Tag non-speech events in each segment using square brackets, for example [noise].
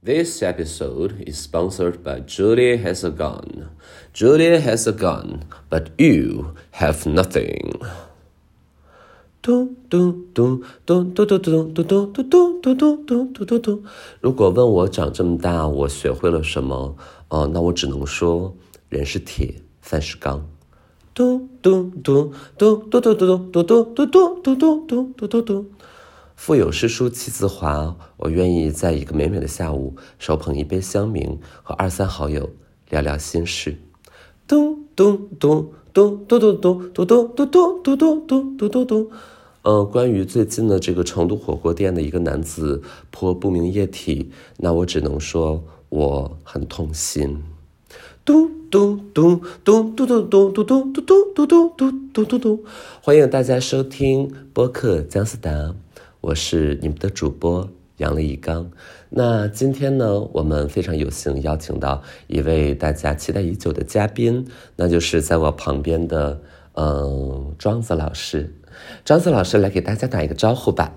This episode is sponsored by Julia has a gun. Julia has a gun, but you have nothing. 嘟嘟嘟嘟嘟嘟嘟嘟嘟嘟嘟嘟嘟嘟嘟嘟。如果问我长这么大我学会了什么，哦，那我只能说人是铁，饭是钢。嘟嘟嘟嘟嘟嘟嘟嘟嘟嘟嘟嘟嘟嘟嘟嘟。腹有诗书气自华，我愿意在一个美美的下午，手捧一杯香茗，和二三好友聊聊心事。咚咚咚咚咚咚咚咚咚咚咚咚咚咚咚咚。呃，关于最近的这个成都火锅店的一个男子泼不明液体，那我只能说我很痛心。咚咚咚咚咚咚咚咚咚咚咚咚咚咚咚咚。欢迎大家收听播客姜思达。我是你们的主播杨丽刚，那今天呢，我们非常有幸邀请到一位大家期待已久的嘉宾，那就是在我旁边的嗯庄子老师，庄子老师来给大家打一个招呼吧。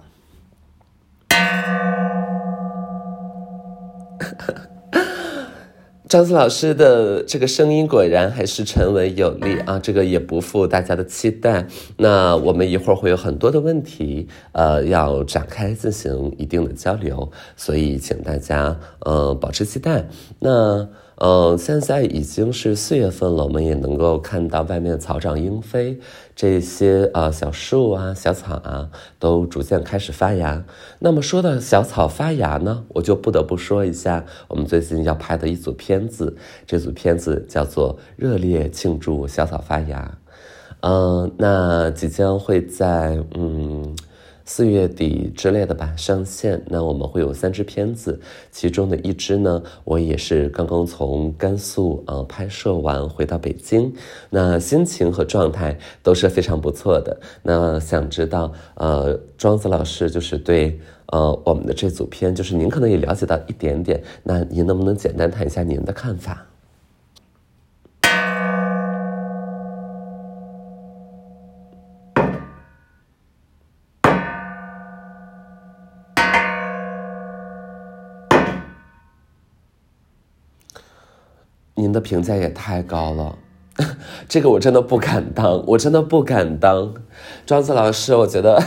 张子老师的这个声音果然还是沉稳有力啊，这个也不负大家的期待。那我们一会儿会有很多的问题，呃，要展开进行一定的交流，所以请大家呃保持期待。那。嗯，现在已经是四月份了，我们也能够看到外面草长莺飞，这些呃小树啊、小草啊都逐渐开始发芽。那么说到小草发芽呢，我就不得不说一下我们最近要拍的一组片子，这组片子叫做《热烈庆祝小草发芽》。嗯，那即将会在嗯。四月底之类的吧上线，那我们会有三支片子，其中的一支呢，我也是刚刚从甘肃呃拍摄完回到北京，那心情和状态都是非常不错的。那想知道呃庄子老师就是对呃我们的这组片，就是您可能也了解到一点点，那您能不能简单谈一下您的看法？您的评价也太高了，[laughs] 这个我真的不敢当，我真的不敢当。庄子老师，我觉得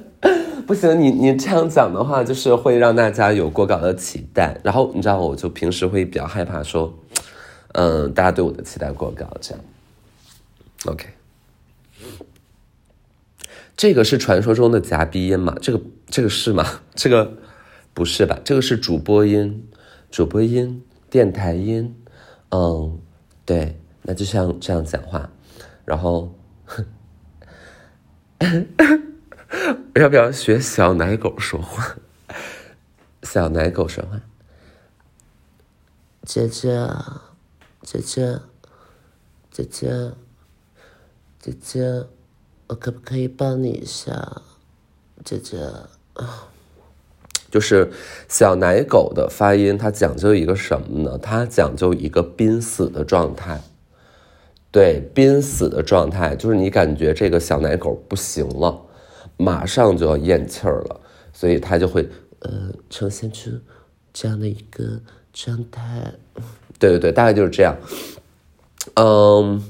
[laughs] 不行，你你这样讲的话，就是会让大家有过高的期待。然后你知道，我就平时会比较害怕说，嗯，大家对我的期待过高，这样。OK，这个是传说中的夹逼音吗？这个这个是吗？这个不是吧？这个是主播音，主播音，电台音。嗯，对，那就像这样讲话，然后，[laughs] 要不要学小奶狗说话？小奶狗说话，姐姐，姐姐，姐姐，姐姐，我可不可以抱你一下？姐姐啊。就是小奶狗的发音，它讲究一个什么呢？它讲究一个濒死的状态。对，濒死的状态，就是你感觉这个小奶狗不行了，马上就要咽气儿了，所以它就会呃呈现出这样的一个状态。对对对，大概就是这样。嗯，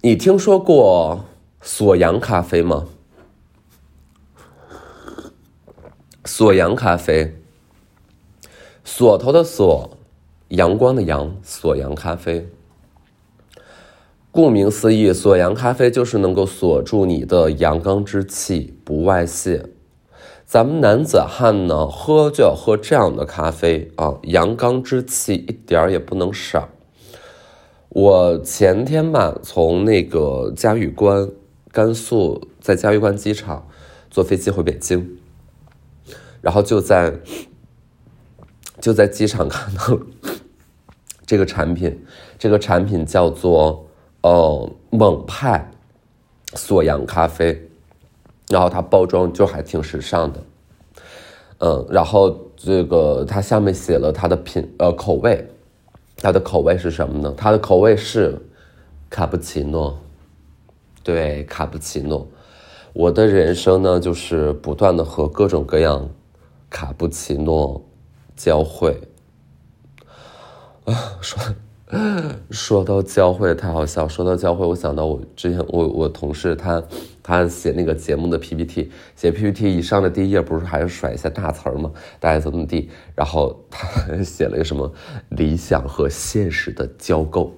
你听说过锁阳咖啡吗？锁阳咖啡，锁头的锁，阳光的阳，锁阳咖啡。顾名思义，锁阳咖啡就是能够锁住你的阳刚之气，不外泄。咱们男子汉呢，喝就要喝这样的咖啡啊，阳刚之气一点儿也不能少。我前天吧，从那个嘉峪关，甘肃，在嘉峪关机场坐飞机回北京。然后就在就在机场 [laughs] 看到这个产品，这个产品叫做呃猛派锁阳咖啡，然后它包装就还挺时尚的，嗯，然后这个它下面写了它的品呃口味，它的口味是什么呢？它的口味是卡布奇诺，对，卡布奇诺。我的人生呢，就是不断的和各种各样。卡布奇诺教会啊，[laughs] 说说到教会太好笑。说到教会，我想到我之前我我同事他他写那个节目的 PPT，写 PPT 以上的第一页不是还是甩一些大词儿吗？大概怎么地？然后他 [laughs] 写了一个什么理想和现实的交构，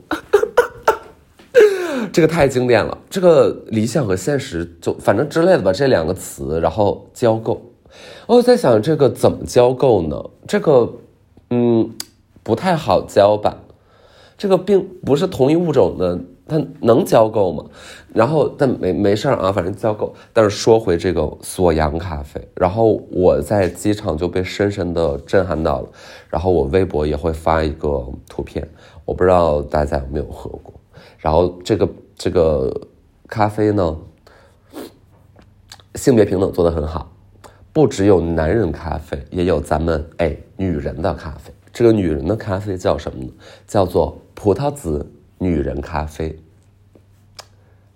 [coughs] 这个太经典了。这个理想和现实就反正之类的吧，这两个词，然后交构。我在想这个怎么交够呢？这个嗯不太好交吧。这个并不是同一物种的，它能交够吗？然后但没没事啊，反正交够。但是说回这个锁阳咖啡，然后我在机场就被深深的震撼到了。然后我微博也会发一个图片，我不知道大家有没有喝过。然后这个这个咖啡呢，性别平等做得很好，不只有男人咖啡，也有咱们哎女人的咖啡。这个女人的咖啡叫什么呢？叫做葡萄籽女人咖啡。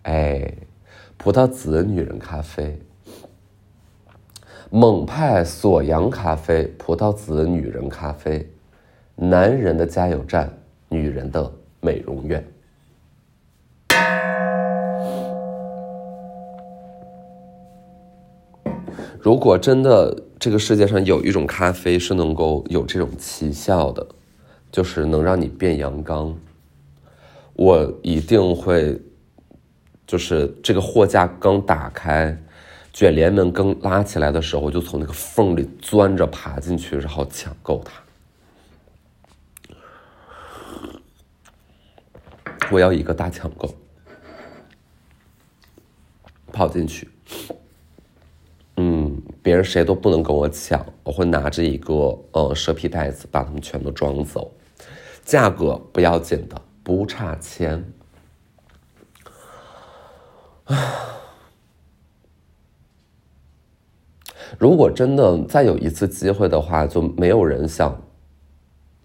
哎，葡萄籽女人咖啡，蒙派锁阳咖啡，葡萄籽女人咖啡，男人的加油站，女人的美容院。如果真的这个世界上有一种咖啡是能够有这种奇效的，就是能让你变阳刚，我一定会，就是这个货架刚打开，卷帘门刚拉起来的时候，就从那个缝里钻着爬进去，然后抢购它。我要一个大抢购，跑进去。嗯，别人谁都不能跟我抢，我会拿着一个呃蛇皮袋子把它们全都装走，价格不要紧的，不差钱。如果真的再有一次机会的话，就没有人想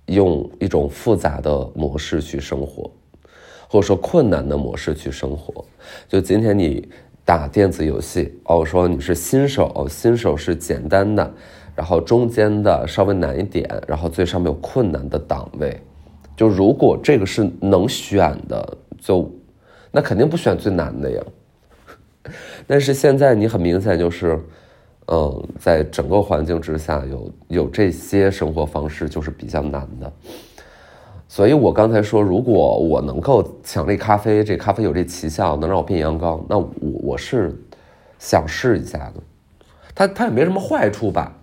用一种复杂的模式去生活，或者说困难的模式去生活。就今天你。打电子游戏哦，我说你是新手，新手是简单的，然后中间的稍微难一点，然后最上面有困难的档位。就如果这个是能选的，就那肯定不选最难的呀。[laughs] 但是现在你很明显就是，嗯，在整个环境之下有有这些生活方式就是比较难的。所以我刚才说，如果我能够抢这咖啡，这咖啡有这奇效，能让我变阳刚，那我我是想试一下的。它它也没什么坏处吧？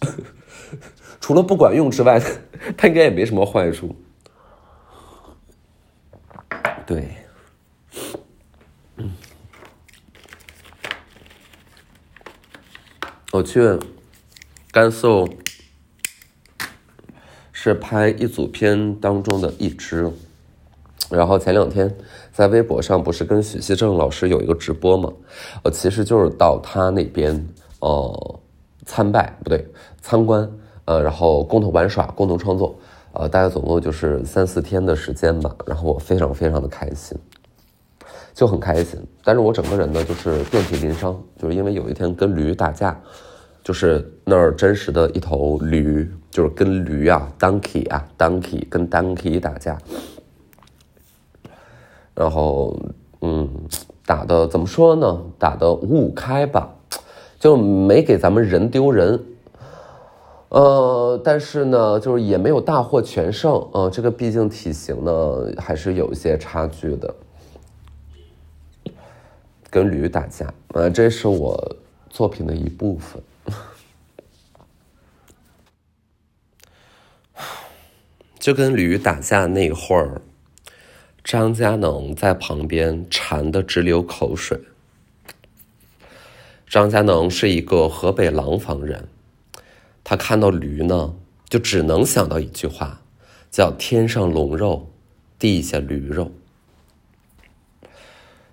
[laughs] 除了不管用之外，[laughs] 它应该也没什么坏处。对，嗯，我去甘肃。是拍一组片当中的一支，然后前两天在微博上不是跟许熙正老师有一个直播吗？呃，其实就是到他那边呃参拜不对参观呃，然后共同玩耍、共同创作，呃，大概总共就是三四天的时间吧。然后我非常非常的开心，就很开心。但是我整个人呢就是遍体鳞伤，就是因为有一天跟驴打架。就是那儿真实的一头驴，就是跟驴啊，donkey 啊，donkey 跟 donkey 打架，然后嗯，打的怎么说呢？打的五五开吧，就没给咱们人丢人，呃，但是呢，就是也没有大获全胜，呃，这个毕竟体型呢还是有一些差距的，跟驴打架，呃，这是我作品的一部分。就跟驴打架那会儿，张佳能在旁边馋得直流口水。张佳能是一个河北廊坊人，他看到驴呢，就只能想到一句话，叫“天上龙肉，地下驴肉”。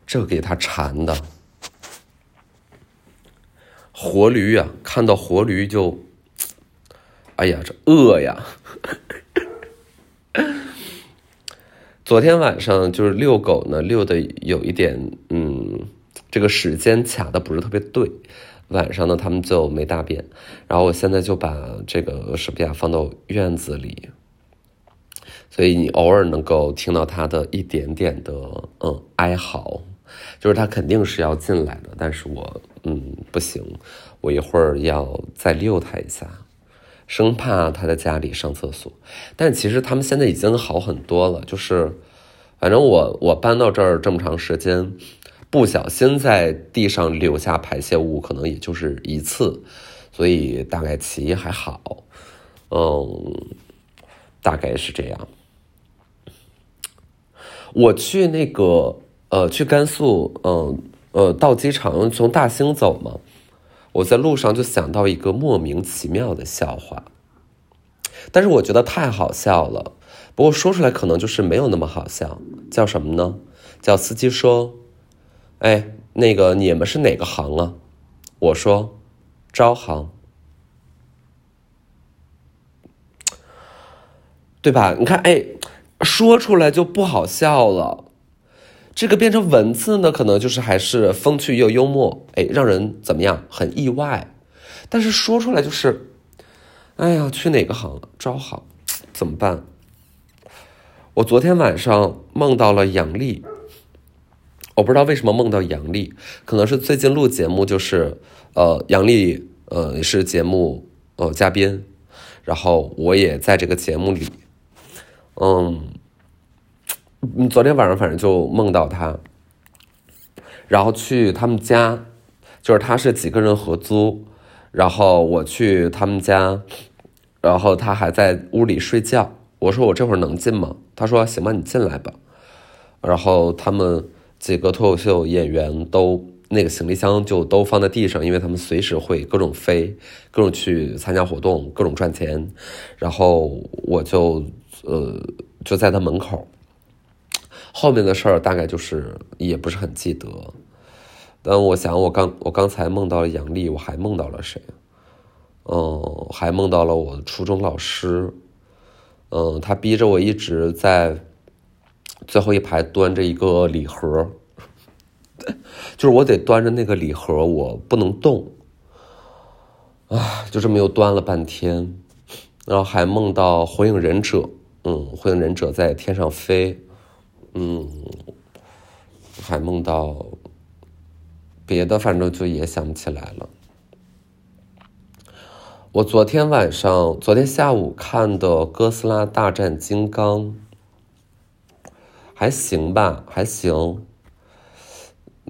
这给他馋的，活驴呀，看到活驴就，哎呀，这饿呀！[laughs] 昨天晚上就是遛狗呢，遛的有一点，嗯，这个时间卡的不是特别对，晚上呢，他们就没大便，然后我现在就把这个史比亚放到院子里，所以你偶尔能够听到它的一点点的嗯哀嚎，就是它肯定是要进来的，但是我嗯不行，我一会儿要再遛它一下，生怕它在家里上厕所。但其实他们现在已经好很多了，就是反正我我搬到这儿这么长时间。不小心在地上留下排泄物，可能也就是一次，所以大概其还好，嗯，大概是这样。我去那个呃，去甘肃，嗯呃，到机场从大兴走嘛，我在路上就想到一个莫名其妙的笑话，但是我觉得太好笑了，不过说出来可能就是没有那么好笑，叫什么呢？叫司机说。哎，那个你们是哪个行啊？我说，招行，对吧？你看，哎，说出来就不好笑了。这个变成文字呢，可能就是还是风趣又幽默，哎，让人怎么样？很意外。但是说出来就是，哎呀，去哪个行？招行，怎么办？我昨天晚上梦到了杨丽。我不知道为什么梦到杨丽，可能是最近录节目，就是呃杨丽呃也是节目呃嘉宾，然后我也在这个节目里，嗯，你昨天晚上反正就梦到他，然后去他们家，就是他是几个人合租，然后我去他们家，然后他还在屋里睡觉，我说我这会儿能进吗？他说行吧，你进来吧，然后他们。几个脱口秀演员都那个行李箱就都放在地上，因为他们随时会各种飞，各种去参加活动，各种赚钱。然后我就呃就在他门口，后面的事儿大概就是也不是很记得。但我想，我刚我刚才梦到了杨丽，我还梦到了谁？嗯，还梦到了我的初中老师。嗯，他逼着我一直在。最后一排端着一个礼盒，[laughs] 就是我得端着那个礼盒，我不能动。啊，就这么又端了半天，然后还梦到火影忍者，嗯，火影忍者在天上飞，嗯，还梦到别的，反正就也想不起来了。我昨天晚上，昨天下午看的《哥斯拉大战金刚》。还行吧，还行。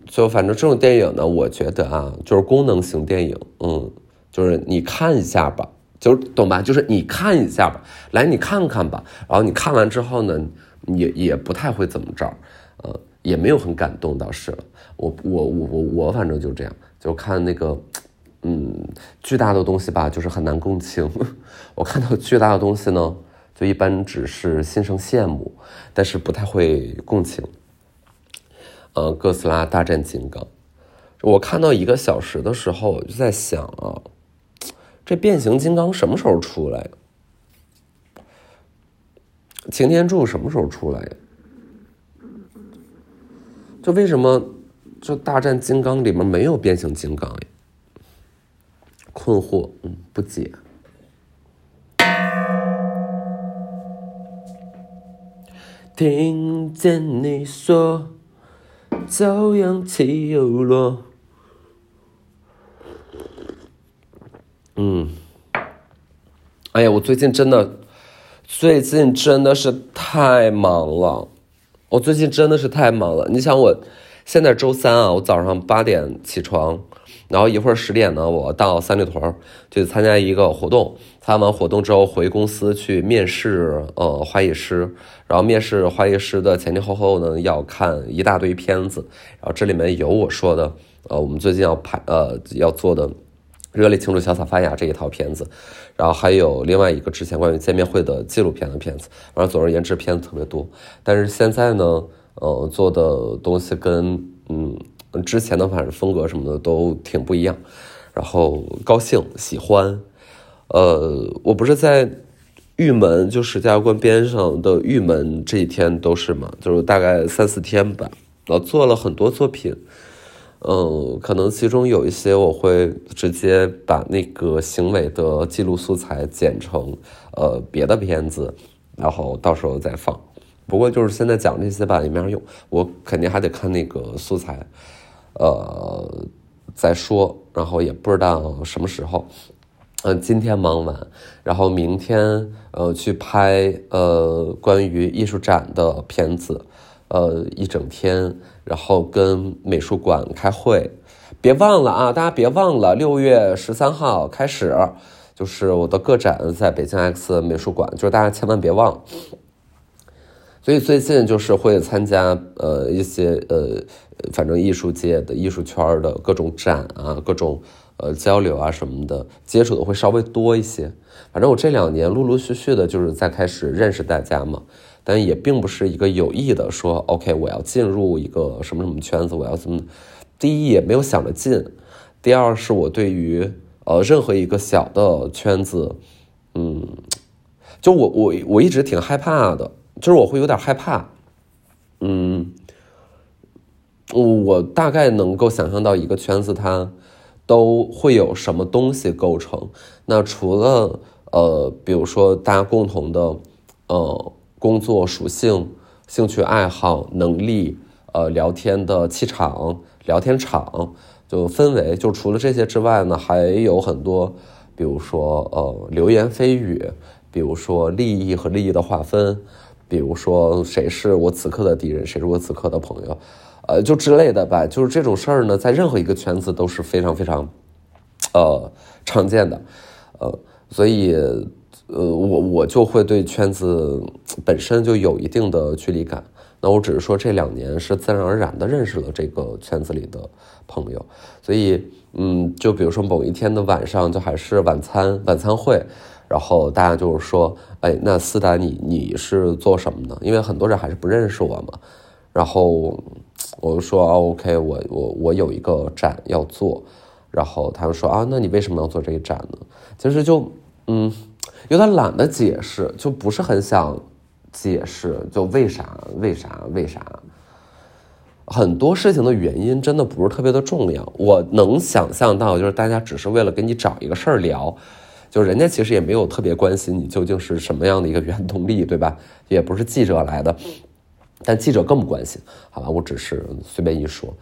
就反正这种电影呢，我觉得啊，就是功能型电影，嗯，就是你看一下吧，就是懂吧？就是你看一下吧，来你看看吧。然后你看完之后呢，也也不太会怎么着，呃，也没有很感动倒是了。我我我我我反正就这样，就看那个，嗯，巨大的东西吧，就是很难共情。[laughs] 我看到巨大的东西呢。就一般只是心生羡慕，但是不太会共情。呃，哥斯拉大战金刚，我看到一个小时的时候，我就在想啊，这变形金刚什么时候出来？擎天柱什么时候出来呀？就为什么就大战金刚里面没有变形金刚呀？困惑，嗯，不解。听见你说，朝阳起又落。嗯，哎呀，我最近真的，最近真的是太忙了。我最近真的是太忙了。你想，我现在周三啊，我早上八点起床。然后一会儿十点呢，我到三里屯去参加一个活动。参加完活动之后，回公司去面试，呃，花艺师。然后面试花艺师的前前后后呢，要看一大堆片子。然后这里面有我说的，呃，我们最近要拍，呃，要做的《热烈庆祝小草发芽》这一套片子。然后还有另外一个之前关于见面会的纪录片的片子。反正总而言之，片子特别多。但是现在呢，呃，做的东西跟嗯。之前的反正风格什么的都挺不一样，然后高兴喜欢，呃，我不是在玉门，就是石家关边上的玉门这几天都是嘛，就是大概三四天吧，然后做了很多作品，嗯，可能其中有一些我会直接把那个行为的记录素材剪成呃别的片子，然后到时候再放。不过就是现在讲这些吧，也没啥用，我肯定还得看那个素材，呃，再说。然后也不知道什么时候，嗯，今天忙完，然后明天呃去拍呃关于艺术展的片子，呃一整天。然后跟美术馆开会，别忘了啊！大家别忘了，六月十三号开始，就是我的个展在北京 X 美术馆，就是大家千万别忘。所以最近就是会参加呃一些呃，反正艺术界的艺术圈的各种展啊，各种呃交流啊什么的，接触的会稍微多一些。反正我这两年陆陆续续的，就是在开始认识大家嘛。但也并不是一个有意的说，OK，我要进入一个什么什么圈子，我要怎么？第一也没有想着进，第二是我对于呃任何一个小的圈子，嗯，就我我我一直挺害怕的，就是我会有点害怕，嗯，我大概能够想象到一个圈子它都会有什么东西构成，那除了呃，比如说大家共同的，呃。工作属性、兴趣爱好、能力，呃，聊天的气场、聊天场，就氛围，就除了这些之外呢，还有很多，比如说呃流言蜚语，比如说利益和利益的划分，比如说谁是我此刻的敌人，谁是我此刻的朋友，呃，就之类的吧。就是这种事儿呢，在任何一个圈子都是非常非常，呃，常见的，呃，所以。呃，我我就会对圈子本身就有一定的距离感。那我只是说这两年是自然而然的认识了这个圈子里的朋友，所以嗯，就比如说某一天的晚上，就还是晚餐晚餐会，然后大家就是说，哎，那思达你你是做什么的？因为很多人还是不认识我嘛。然后我就说，OK，我我我有一个展要做。然后他们说啊，那你为什么要做这个展呢？其实就嗯。有点懒得解释，就不是很想解释，就为啥为啥为啥？很多事情的原因真的不是特别的重要。我能想象到，就是大家只是为了给你找一个事儿聊，就人家其实也没有特别关心你究竟是什么样的一个原动力，对吧？也不是记者来的，但记者更不关心。好吧，我只是随便一说，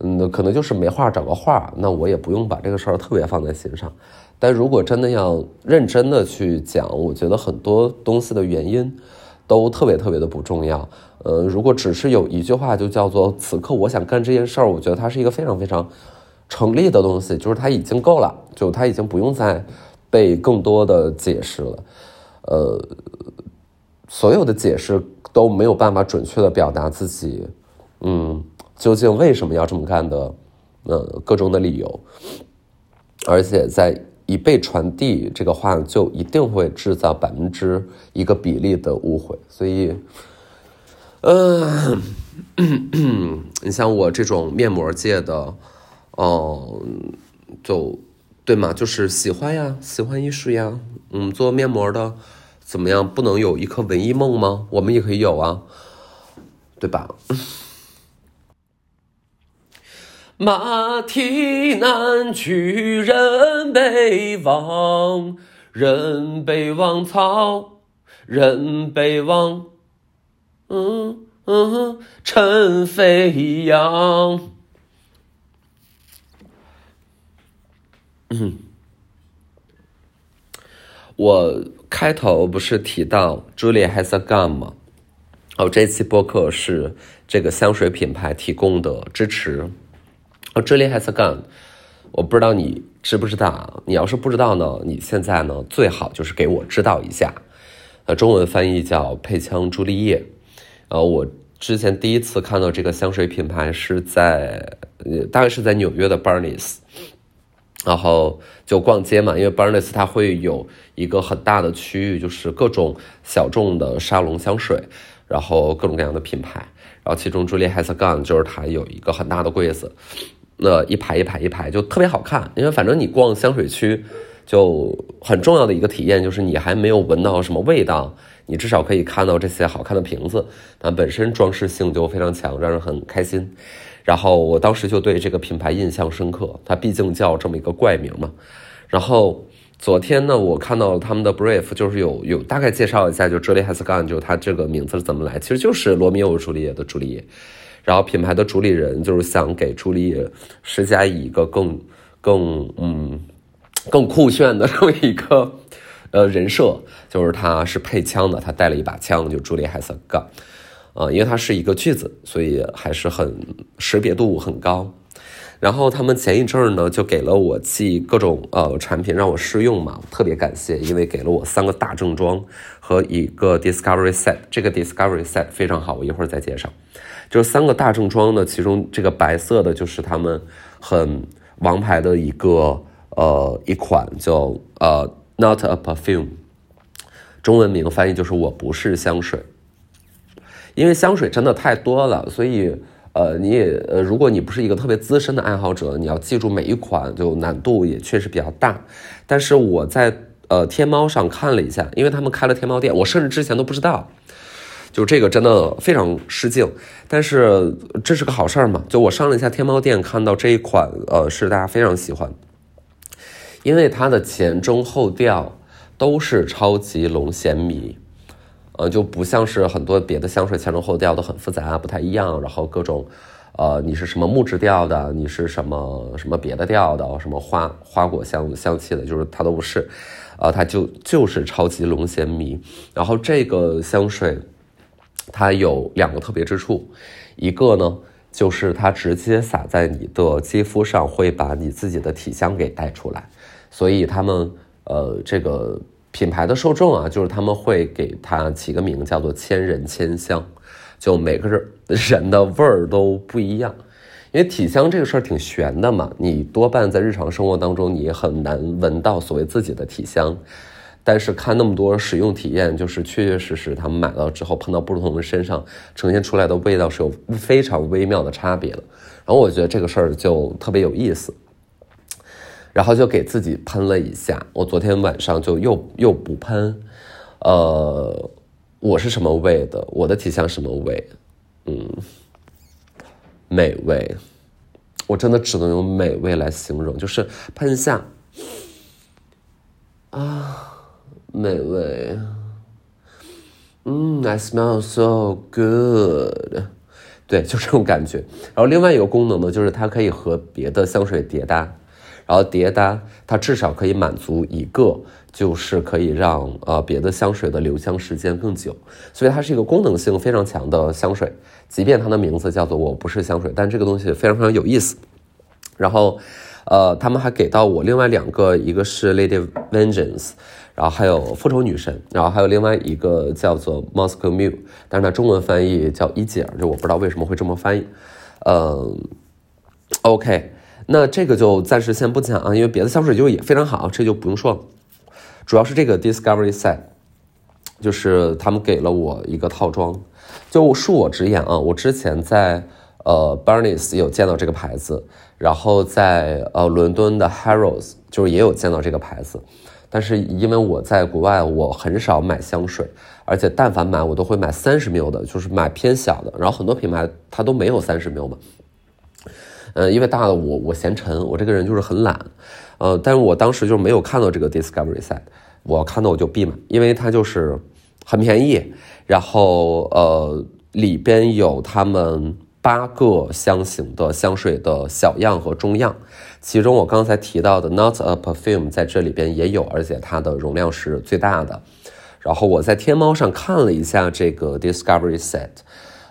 嗯，可能就是没话找个话，那我也不用把这个事儿特别放在心上。但如果真的要认真的去讲，我觉得很多东西的原因都特别特别的不重要。呃，如果只是有一句话就叫做“此刻我想干这件事儿”，我觉得它是一个非常非常成立的东西，就是它已经够了，就它已经不用再被更多的解释了。呃，所有的解释都没有办法准确的表达自己，嗯，究竟为什么要这么干的，呃，各种的理由，而且在。一被传递这个话，就一定会制造百分之一个比例的误会。所以，嗯，你像我这种面膜界的，哦，就对嘛，就是喜欢呀，喜欢艺术呀。嗯，做面膜的怎么样？不能有一颗文艺梦吗？我们也可以有啊，对吧？马蹄南去人北望，人北望草，人北望，嗯嗯，尘飞扬。嗯，我开头不是提到 Julia has a gun 吗？哦，这期播客是这个香水品牌提供的支持。哦，这里还是干，我不知道你知不知道啊？你要是不知道呢，你现在呢最好就是给我知道一下。呃，中文翻译叫配枪朱丽叶。呃，我之前第一次看到这个香水品牌是在，呃，大概是在纽约的 Barnes，然后就逛街嘛，因为 Barnes 它会有一个很大的区域，就是各种小众的沙龙香水，然后各种各样的品牌，然后其中 Julie Has a Gun 就是它有一个很大的柜子。那一排一排一排就特别好看，因为反正你逛香水区，就很重要的一个体验就是你还没有闻到什么味道，你至少可以看到这些好看的瓶子，它本身装饰性就非常强，让人很开心。然后我当时就对这个品牌印象深刻，它毕竟叫这么一个怪名嘛。然后昨天呢，我看到他们的 brief，就是有有大概介绍一下，就 Julie Has Gone，就它这个名字是怎么来，其实就是罗密欧朱丽叶的朱丽叶。然后品牌的主理人就是想给朱丽叶施加一个更更嗯更酷炫的这么一个呃人设，就是他是配枪的，他带了一把枪，就朱丽海瑟杠，啊，因为它是一个句子，所以还是很识别度很高。然后他们前一阵儿呢，就给了我寄各种呃产品让我试用嘛，特别感谢，因为给了我三个大正装和一个 Discovery Set，这个 Discovery Set 非常好，我一会儿再介绍。就是三个大正装呢，其中这个白色的就是他们很王牌的一个呃一款叫呃 Not a Perfume，中文名翻译就是我不是香水，因为香水真的太多了，所以呃你也呃如果你不是一个特别资深的爱好者，你要记住每一款就难度也确实比较大。但是我在呃天猫上看了一下，因为他们开了天猫店，我甚至之前都不知道。就这个真的非常失敬，但是这是个好事儿嘛？就我上了一下天猫店，看到这一款，呃，是大家非常喜欢，因为它的前中后调都是超级龙涎米，呃，就不像是很多别的香水前中后调都很复杂，不太一样，然后各种，呃，你是什么木质调的，你是什么什么别的调的，什么花花果香香气的，就是它都不是，呃，它就就是超级龙涎米，然后这个香水。它有两个特别之处，一个呢就是它直接撒在你的肌肤上，会把你自己的体香给带出来。所以他们呃这个品牌的受众啊，就是他们会给它起个名叫做“千人千香”，就每个人人的味儿都不一样。因为体香这个事儿挺玄的嘛，你多半在日常生活当中你很难闻到所谓自己的体香。但是看那么多使用体验，就是确确实实他们买到之后碰到不同的身上呈现出来的味道是有非常微妙的差别的。然后我觉得这个事儿就特别有意思，然后就给自己喷了一下。我昨天晚上就又又不喷，呃，我是什么味的？我的体香什么味？嗯，美味。我真的只能用美味来形容，就是喷下啊。美味，嗯，I smell so good，对，就这种感觉。然后另外一个功能呢，就是它可以和别的香水叠搭，然后叠搭它至少可以满足一个，就是可以让呃别的香水的留香时间更久。所以它是一个功能性非常强的香水，即便它的名字叫做我不是香水，但这个东西非常非常有意思。然后，呃，他们还给到我另外两个，一个是 Lady Vengeance。然后还有复仇女神，然后还有另外一个叫做 Moscow Mule，但是它中文翻译叫伊姐，就我不知道为什么会这么翻译。嗯，OK，那这个就暂时先不讲啊，因为别的香水就也非常好，这就不用说了。主要是这个 Discovery Set，就是他们给了我一个套装。就恕我直言啊，我之前在呃 Barnes 有见到这个牌子，然后在呃伦敦的 Harrods 就是也有见到这个牌子。但是因为我在国外，我很少买香水，而且但凡买，我都会买三十 ml 的，就是买偏小的。然后很多品牌它都没有三十 ml 嘛，嗯，因为大的我我嫌沉，我这个人就是很懒，呃，但是我当时就没有看到这个 Discovery Set，我看到我就必买，因为它就是很便宜，然后呃里边有他们。八个香型的香水的小样和中样，其中我刚才提到的 Not a Perfume 在这里边也有，而且它的容量是最大的。然后我在天猫上看了一下这个 Discovery Set，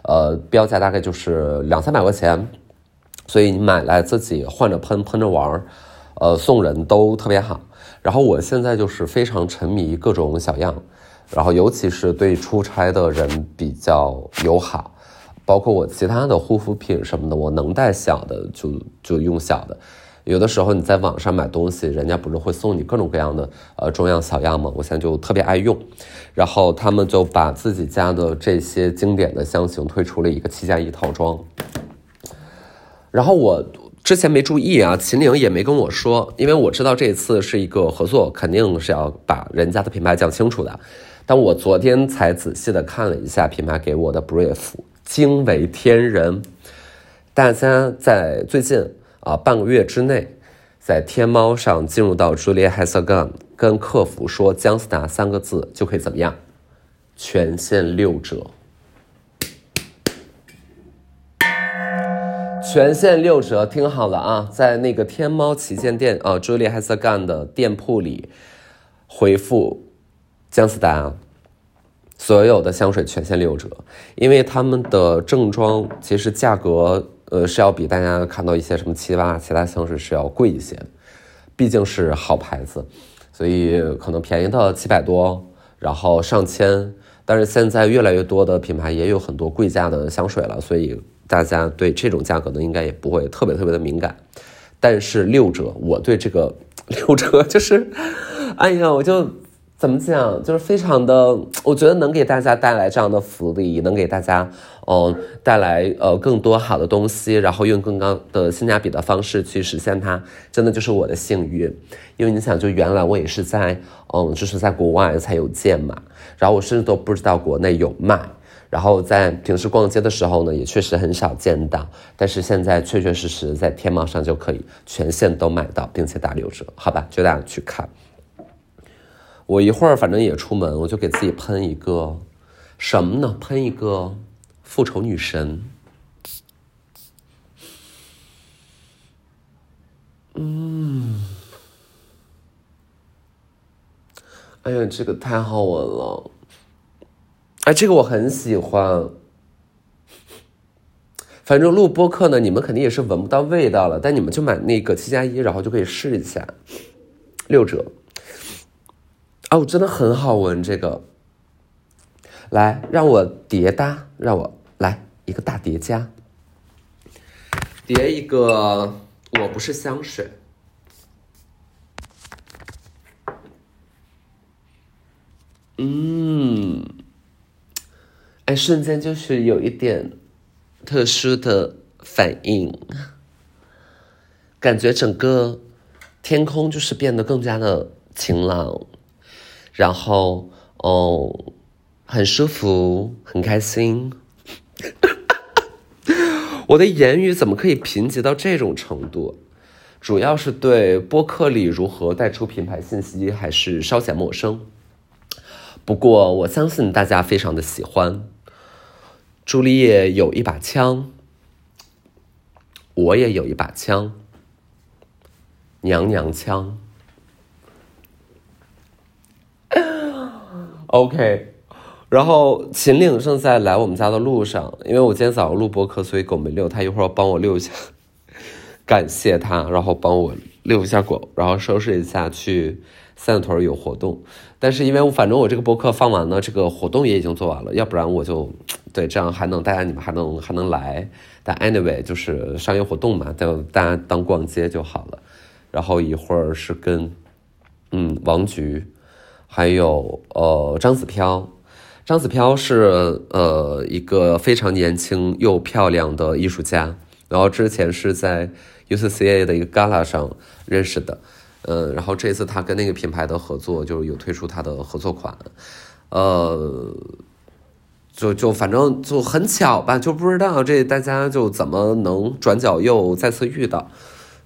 呃，标价大概就是两三百块钱，所以你买来自己换着喷，喷着玩儿，呃，送人都特别好。然后我现在就是非常沉迷各种小样，然后尤其是对出差的人比较友好。包括我其他的护肤品什么的，我能带小的就就用小的。有的时候你在网上买东西，人家不是会送你各种各样的呃中样小样吗？我现在就特别爱用。然后他们就把自己家的这些经典的香型推出了一个七加一套装。然后我之前没注意啊，秦岭也没跟我说，因为我知道这次是一个合作，肯定是要把人家的品牌讲清楚的。但我昨天才仔细的看了一下品牌给我的 brief。惊为天人，大家在最近啊半个月之内，在天猫上进入到 Julia has a gun，跟客服说“姜思达”三个字就可以怎么样？全线六折。全线六折，听好了啊，在那个天猫旗舰店啊，Julia has a gun 的店铺里回复姜思达，所有的香水全线六折，因为他们的正装其实价格呃是要比大家看到一些什么七八其他香水是要贵一些，毕竟是好牌子，所以可能便宜到七百多，然后上千，但是现在越来越多的品牌也有很多贵价的香水了，所以。大家对这种价格呢，应该也不会特别特别的敏感，但是六折，我对这个六折就是，哎呀，我就怎么讲，就是非常的，我觉得能给大家带来这样的福利，能给大家，嗯，带来呃更多好的东西，然后用更高的性价比的方式去实现它，真的就是我的幸运，因为你想，就原来我也是在，嗯，就是在国外才有见嘛，然后我甚至都不知道国内有卖。然后在平时逛街的时候呢，也确实很少见到，但是现在确确实实在天猫上就可以全线都买到，并且打六折，好吧？就大家去看。我一会儿反正也出门，我就给自己喷一个什么呢？喷一个复仇女神。嗯，哎呀，这个太好闻了。哎，这个我很喜欢。反正录播课呢，你们肯定也是闻不到味道了，但你们就买那个七加一，然后就可以试一下，六折。哦，真的很好闻，这个。来，让我叠搭，让我来一个大叠加，叠一个。我不是香水。嗯。哎，瞬间就是有一点特殊的反应，感觉整个天空就是变得更加的晴朗，然后哦，很舒服，很开心。[laughs] 我的言语怎么可以贫瘠到这种程度？主要是对播客里如何带出品牌信息还是稍显陌生。不过我相信大家非常的喜欢。朱丽叶有一把枪，我也有一把枪，娘娘腔。OK，然后秦岭正在来我们家的路上，因为我今天早上录播课，所以狗没遛，他一会儿要帮我遛一下，感谢他，然后帮我遛一下狗，然后收拾一下去。三里屯有活动，但是因为我反正我这个播客放完了，这个活动也已经做完了，要不然我就对这样还能大家你们还能还能来。但 anyway 就是商业活动嘛，就大家当逛街就好了。然后一会儿是跟嗯王菊，还有呃张子飘，张子飘是呃一个非常年轻又漂亮的艺术家，然后之前是在 UCCA 的一个 gala 上认识的。嗯，然后这次他跟那个品牌的合作，就是有推出他的合作款，呃，就就反正就很巧吧，就不知道这大家就怎么能转角又再次遇到，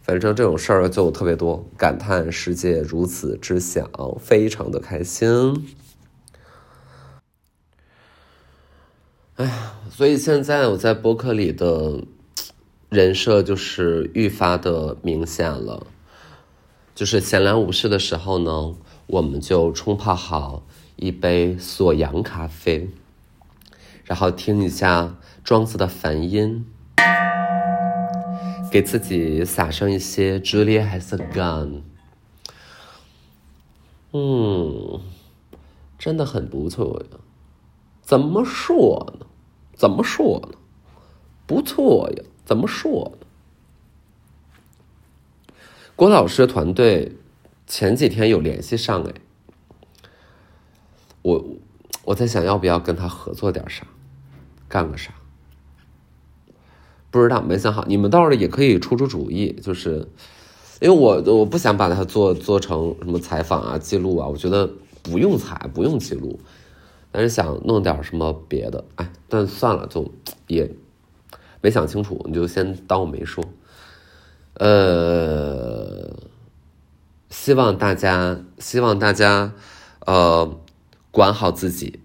反正这种事儿就特别多，感叹世界如此之小，非常的开心。哎呀，所以现在我在播客里的人设就是愈发的明显了。就是闲来无事的时候呢，我们就冲泡好一杯锁阳咖啡，然后听一下庄子的梵音，给自己撒上一些 Julia has a gun，嗯，真的很不错呀。怎么说呢？怎么说呢？不错呀。怎么说呢？郭老师团队前几天有联系上哎，我我在想要不要跟他合作点啥，干个啥，不知道没想好。你们倒是也可以出出主意，就是因为我我不想把它做做成什么采访啊、记录啊，我觉得不用采，不用记录，但是想弄点什么别的，哎，但算了，就也。没想清楚，你就先当我没说。呃，希望大家，希望大家，呃，管好自己，